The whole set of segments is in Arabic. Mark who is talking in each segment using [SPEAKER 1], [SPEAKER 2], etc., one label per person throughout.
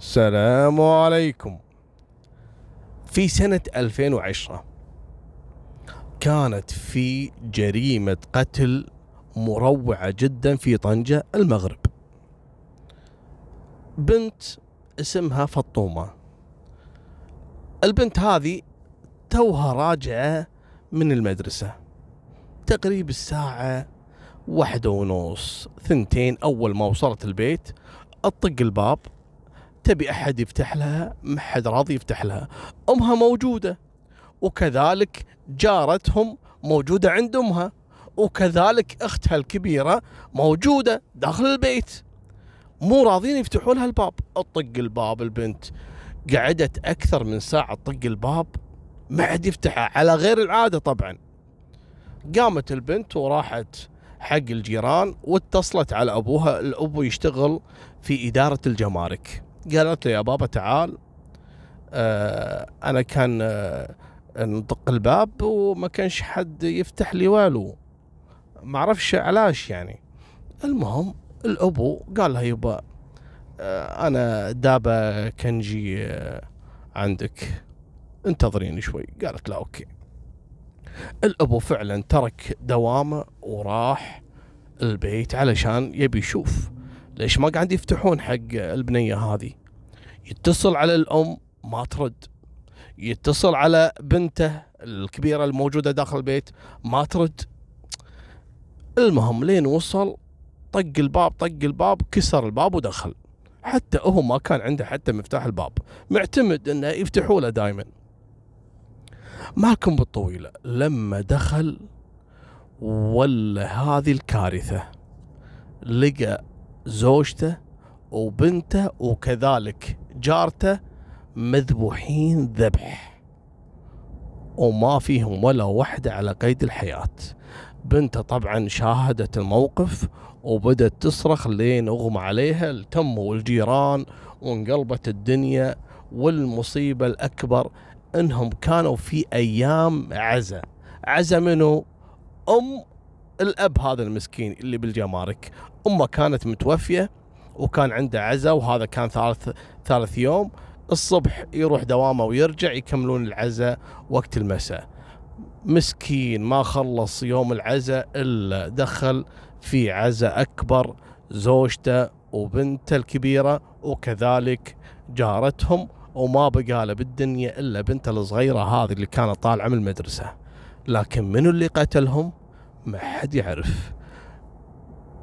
[SPEAKER 1] السلام عليكم. في سنة 2010 كانت في جريمة قتل مروعة جدا في طنجة المغرب. بنت اسمها فطومة. البنت هذه توها راجعة من المدرسة. تقريب الساعة واحدة ونص ثنتين أول ما وصلت البيت أطق الباب تبي أحد يفتح لها؟ ما حد راضي يفتح لها. أمها موجودة. وكذلك جارتهم موجودة عند أمها. وكذلك أختها الكبيرة موجودة داخل البيت. مو راضين يفتحوا لها الباب. أطق الباب البنت. قعدت أكثر من ساعة تطق الباب. ما حد يفتحها. على غير العادة طبعا. قامت البنت وراحت حق الجيران واتصلت على أبوها. الأبو يشتغل في إدارة الجمارك. قالت له يا بابا تعال آه أنا كان آه نطق الباب وما كانش حد يفتح لي والو. ما أعرفش علاش يعني. المهم الأبو قال لها يبا آه، أنا دابا كنجي عندك. انتظريني شوي. قالت لا أوكي. الأبو فعلا ترك دوامه وراح البيت علشان يبي يشوف ليش ما قاعد يفتحون حق البنية هذه؟ يتصل على الأم ما ترد. يتصل على بنته الكبيرة الموجودة داخل البيت ما ترد. المهم لين وصل طق الباب طق الباب كسر الباب ودخل. حتى هو ما كان عنده حتى مفتاح الباب. معتمد إنه يفتحوا له دائما مالكم بالطويلة. لما دخل ولا هذه الكارثة. لقى زوجته وبنته وكذلك جارته مذبوحين ذبح. وما فيهم ولا واحدة على قيد الحياة. بنته طبعا شاهدت الموقف وبدت تصرخ لين أغمى عليها التم والجيران وانقلبت الدنيا والمصيبة الأكبر إنهم كانوا في أيام عزا. عزا منو؟ أم الأب هذا المسكين اللي بالجمارك. أمه كانت متوفية وكان عنده عزا وهذا كان ثالث ثالث يوم. الصبح يروح دوامه ويرجع يكملون العزاء وقت المساء. مسكين ما خلص يوم العزاء إلا دخل في عزاء أكبر زوجته وبنته الكبيرة وكذلك جارتهم وما بقى له بالدنيا إلا بنته الصغيرة هذه اللي كانت طالعة من المدرسة. لكن منو اللي قتلهم؟ ما حد يعرف.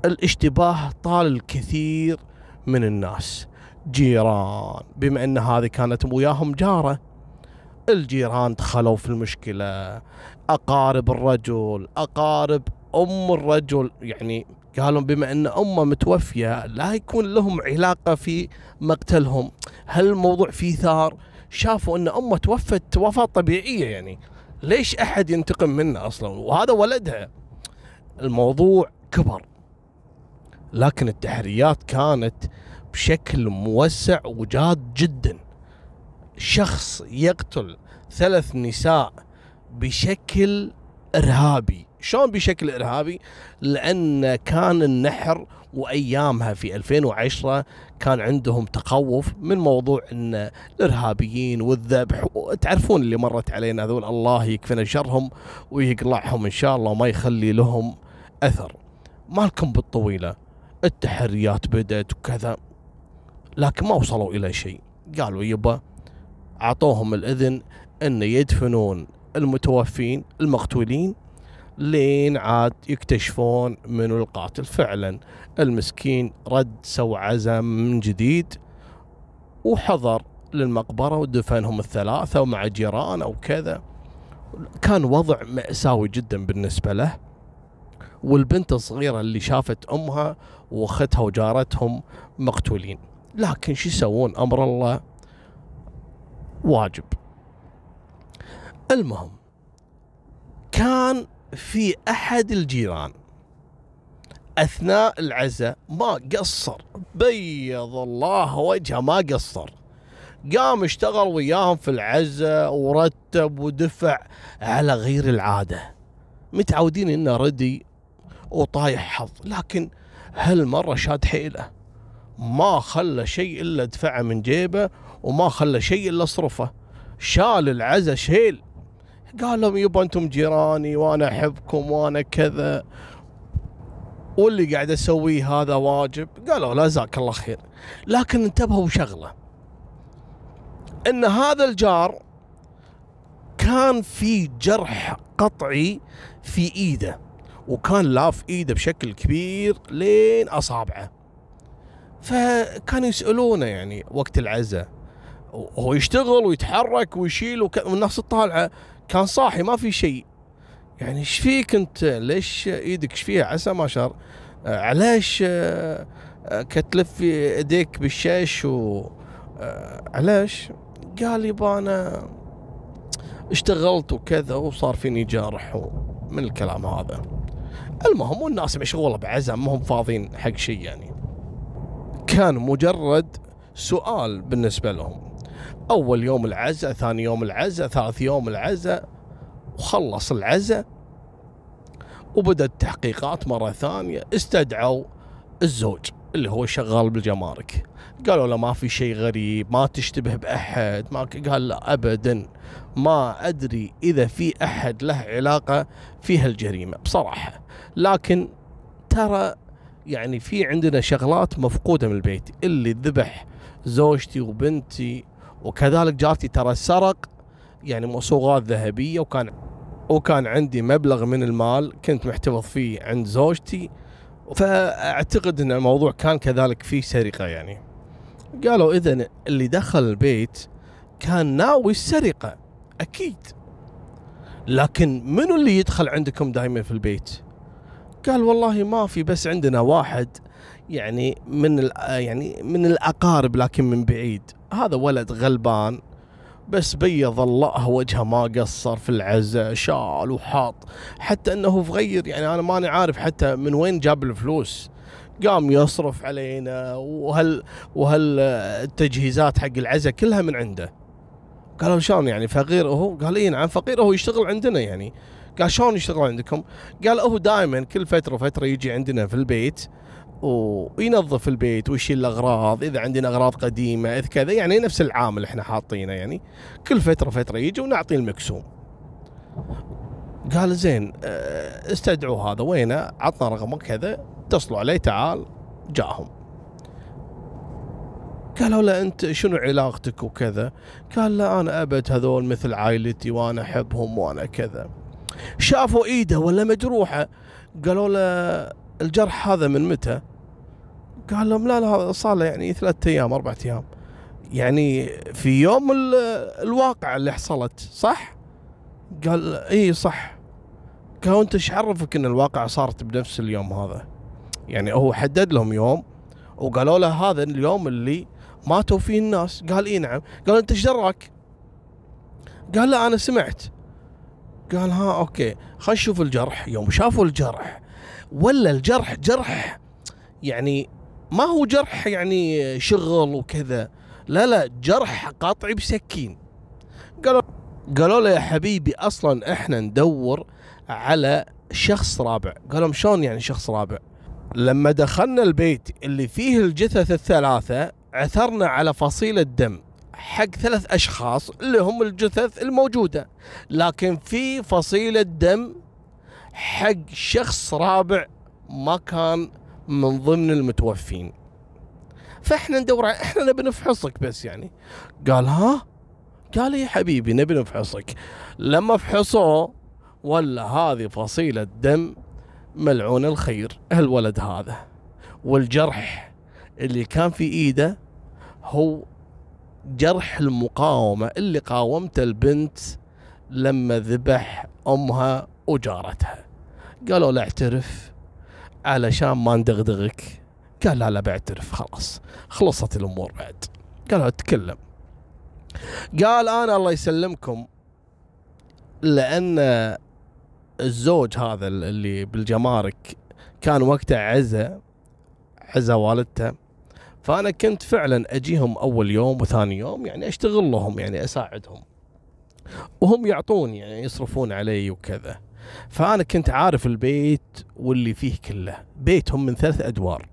[SPEAKER 1] الاشتباه طال الكثير من الناس. جيران بما إن هذه كانت وياهم جارة الجيران دخلوا في المشكلة. أقارب الرجل أقارب أم الرجل يعني قالوا بما إن أمه متوفية لا يكون لهم علاقة في مقتلهم. هل الموضوع فيه ثار؟ شافوا إن أمه توفت وفاة طبيعية يعني. ليش أحد ينتقم منها أصلا؟ وهذا ولدها. الموضوع كبر. لكن التحريات كانت بشكل موسع وجاد جدا. شخص يقتل ثلاث نساء بشكل إرهابي. شلون بشكل إرهابي؟ لأن كان النحر وأيامها في 2010 كان عندهم تخوف من موضوع إن الإرهابيين والذبح تعرفون اللي مرت علينا هذول؟ الله يكفينا شرهم ويقلعهم إن شاء الله وما يخلي لهم أثر. مالكم بالطويلة. التحريات بدأت وكذا لكن ما وصلوا إلى شيء. قالوا يبا أعطوهم الإذن إن يدفنون المتوفين المقتولين لين عاد يكتشفون منو القاتل. فعلا المسكين رد سوى عزم من جديد وحضر للمقبرة ودفنهم الثلاثة ومع جيران أو كذا كان وضع مأساوي جدا بالنسبة له. والبنت الصغيرة اللي شافت أمها وأختها وجارتهم مقتولين. لكن شو يسوون؟ أمر الله واجب. المهم كان في أحد الجيران أثناء العزاء ما قصر. بيض الله وجهه ما قصر. قام اشتغل وياهم في العزاء ورتب ودفع على غير العادة. متعودين إنه ردي وطايح حظ. لكن هالمرة شاد حيله. ما خلى شيء إلا دفعه من جيبه وما خلى شيء إلا صرفه. شال العزا شيل. قال لهم يبا أنتم جيراني وأنا أحبكم وأنا كذا. واللي قاعد اسويه هذا واجب. قالوا لا جزاك الله خير. لكن انتبهوا شغله إن هذا الجار كان في جرح قطعي في إيده. وكان لاف إيده بشكل كبير لين أصابعه. فكانوا يسألونه يعني وقت العزاء. وهو يشتغل ويتحرك ويشيل والناس الطالعة. كان صاحي ما في شيء. يعني إيش فيك أنت؟ ليش إيدك؟ إيش فيها؟ عسى ما شر. علاش؟ كتلف إيديك بالشاش و علاش؟ قال يبا أنا اشتغلت وكذا وصار فيني جارح من الكلام هذا. المهم والناس مشغولة بعزم ما هم حق شيء يعني. كان مجرد سؤال بالنسبة لهم. أول يوم العزاء ثاني يوم العزاء ثالث يوم العزاء. وخلص العزاء. وبدأت التحقيقات مرة ثانية. استدعوا الزوج. اللي هو شغال بالجمارك. قالوا له ما في شيء غريب ما تشتبه بأحد ما قال لا أبدا. ما أدري إذا في أحد له علاقة في هالجريمة بصراحة. لكن ترى يعني في عندنا شغلات مفقودة من البيت. اللي ذبح زوجتي وبنتي وكذلك جارتي ترى سرق يعني مصوغات ذهبية وكان وكان عندي مبلغ من المال كنت محتفظ فيه عند زوجتي. فأعتقد إن الموضوع كان كذلك فيه سرقة يعني. قالوا اذا اللي دخل البيت كان ناوي السرقة أكيد. لكن منو اللي يدخل عندكم دائما في البيت؟ قال والله ما في بس عندنا واحد يعني من يعني من الأقارب لكن من بعيد. هذا ولد غلبان. بس بيض الله وجهه ما قصر في العزة شال وحاط. حتى إنه فغير يعني أنا ماني عارف حتى من وين جاب الفلوس. قام يصرف علينا وهل وهل التجهيزات حق العزة كلها من عنده. قالوا شلون يعني فقير هو؟ قال اي نعم فقير هو يشتغل عندنا يعني. قال شلون يشتغل عندكم؟ قال هو دائما كل فترة وفترة يجي عندنا في البيت وينظف البيت ويشيل الأغراض إذا عندنا أغراض قديمة إذا كذا. يعني نفس العامل إحنا حاطينه يعني. كل فترة فتره يجي ونعطيه المكسوم قال زين آه، استدعوا هذا. وينه؟ عطنا رقمه كذا. اتصلوا عليه تعال. جاهم. قالوا له أنت شنو علاقتك وكذا؟ قال لا أنا أبد هذول مثل عائلتي وأنا أحبهم وأنا كذا. شافوا إيده ولا مجروحة قالوا له الجرح هذا من متى؟ قال لهم لا لا صار له يعني ثلاثة أيام أربعة أيام يعني في يوم الواقع اللي حصلت صح؟ قال إي صح قال أنت إيش عرفك إن الواقع صارت بنفس اليوم هذا؟ يعني هو حدد لهم يوم وقالوا له هذا اليوم اللي ماتوا فيه الناس قال إي نعم قال أنت إيش دراك؟ قال لا أنا سمعت قال ها okay خلينا نشوف الجرح. يوم شافوا الجرح ولا الجرح جرح يعني ما هو جرح يعني شغل وكذا. لا لا جرح قاطع بسكين. قالوا قالوا له يا حبيبي أصلا إحنا ندور على شخص رابع. قالوا شلون يعني شخص رابع؟ لما دخلنا البيت اللي فيه الجثث الثلاثة عثرنا على فصيلة دم. حق ثلاث أشخاص اللي هم الجثث الموجودة. لكن في فصيلة دم حق شخص رابع ما كان من ضمن المتوفين. فإحنا ندور إحنا نبي نفحصك بس يعني. قال ها؟ قال يا حبيبي نبي نفحصك. لما فحصوه ولا هذه فصيلة دم ملعون الخير الولد هذا. والجرح اللي كان في إيده هو جرح المقاومة اللي قاومته البنت لما ذبح أمها وجارتها. قالوا له اعترف علشان ما ندغدغك. قال لا لا بعترف خلاص خلصت الأمور بعد. قال تكلم قال أنا الله يسلمكم لأن الزوج هذا اللي بالجمارك كان وقته عزة عزة والدته. فأنا كنت فعلا أجيهم أول يوم وثاني يوم يعني أشتغل لهم يعني أساعدهم. وهم يعطوني يعني يصرفون علي وكذا. فأنا كنت عارف البيت واللي فيه كله. بيتهم من ثلاث أدوار.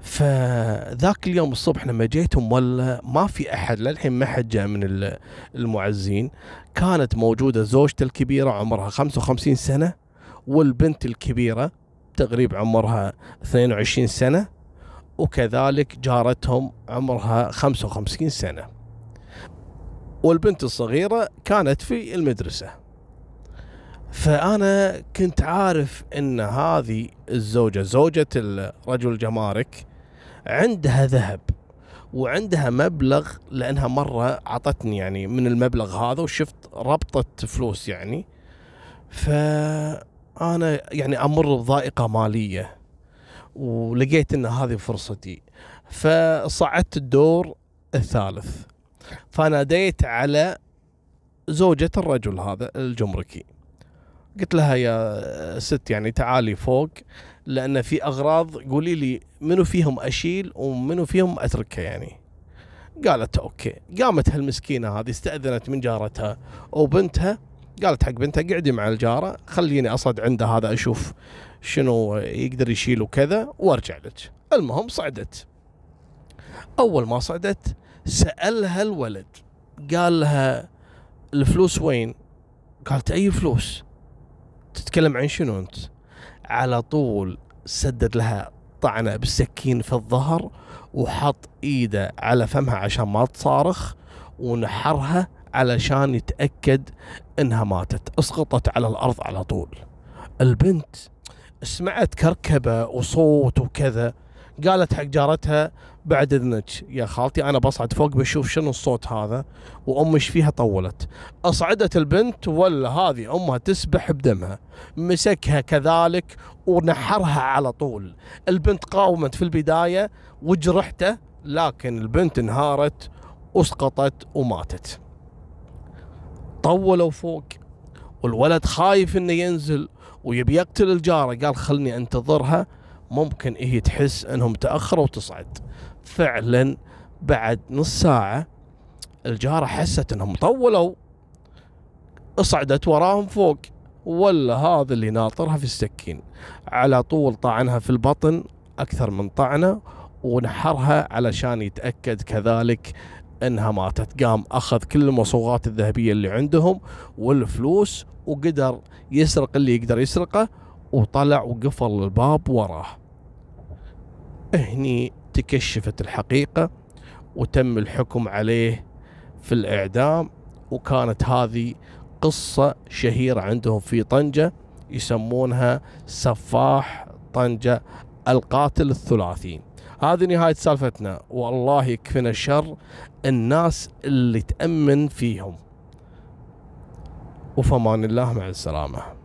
[SPEAKER 1] فذاك اليوم الصبح لما جيتهم ولا ما في أحد للحين ما حد جاء من المعزين. كانت موجودة زوجته الكبيرة عمرها 55 سنة والبنت الكبيرة تقريبا عمرها 22 سنة. وكذلك جارتهم عمرها 55 سنة. والبنت الصغيرة كانت في المدرسة. فأنا كنت عارف إن هذه الزوجة زوجة الرجل الجمارك عندها ذهب وعندها مبلغ لأنها مرة عطتني يعني من المبلغ هذا وشفت ربطة فلوس يعني. فأنا يعني أمر بضائقه مالية. ولقيت إن هذه فرصتي. فصعدت الدور الثالث. فناديت على زوجة الرجل هذا الجمركي. قلت لها يا ست يعني تعالي فوق لأن في أغراض قولي لي منو فيهم أشيل ومنو فيهم اتركه يعني. قالت أوكي. قامت هالمسكينة هذه استأذنت من جارتها وبنتها قالت حق بنتها قعدي مع الجارة خليني اصعد عنده هذا أشوف شنو يقدر يشيل وكذا وأرجع لك. المهم صعدت. أول ما صعدت سألها الولد قال لها الفلوس وين؟ قالت أي فلوس؟ تتكلم عن شنو أنت؟ على طول سدد لها طعنة بالسكين في الظهر وحط إيده على فمها عشان ما تصارخ ونحرها علشان يتأكد إنها ماتت. اسقطت على الأرض على طول. البنت سمعت كركبة وصوت وكذا. قالت حق جارتها بعد إذنك يا خالتي أنا بصعد فوق بشوف شنو الصوت هذا. وامي إيش فيها؟ طولت. أصعدت البنت ولا هذه أمها تسبح بدمها. مسكها كذلك ونحرها على طول. البنت قاومت في البداية وجرحته لكن البنت انهارت وسقطت وماتت. طولوا فوق. والولد خايف إنه ينزل ويبي يقتل الجارة. قال خلني أنتظرها. ممكن هي تحس إنهم تأخروا وتصعد. فعلا بعد نص ساعة الجارة حست إنهم طولوا. اصعدت وراهم فوق. ولا هذا اللي ناطرها في السكين. على طول طعنها في البطن أكثر من طعنة ونحرها علشان يتأكد كذلك إنها ماتت. قام أخذ كل المصوغات الذهبية اللي عندهم والفلوس وقدر يسرق اللي يقدر يسرقه وطلع وقفل الباب وراه. هني تكشفت الحقيقة وتم الحكم عليه في الإعدام وكانت هذه قصة شهيرة عندهم في طنجة يسمونها سفاح طنجة القاتل الثلاثي هذه نهاية سالفتنا. والله يكفينا الشر الناس اللي تأمن فيهم. وفمان الله مع السلامة.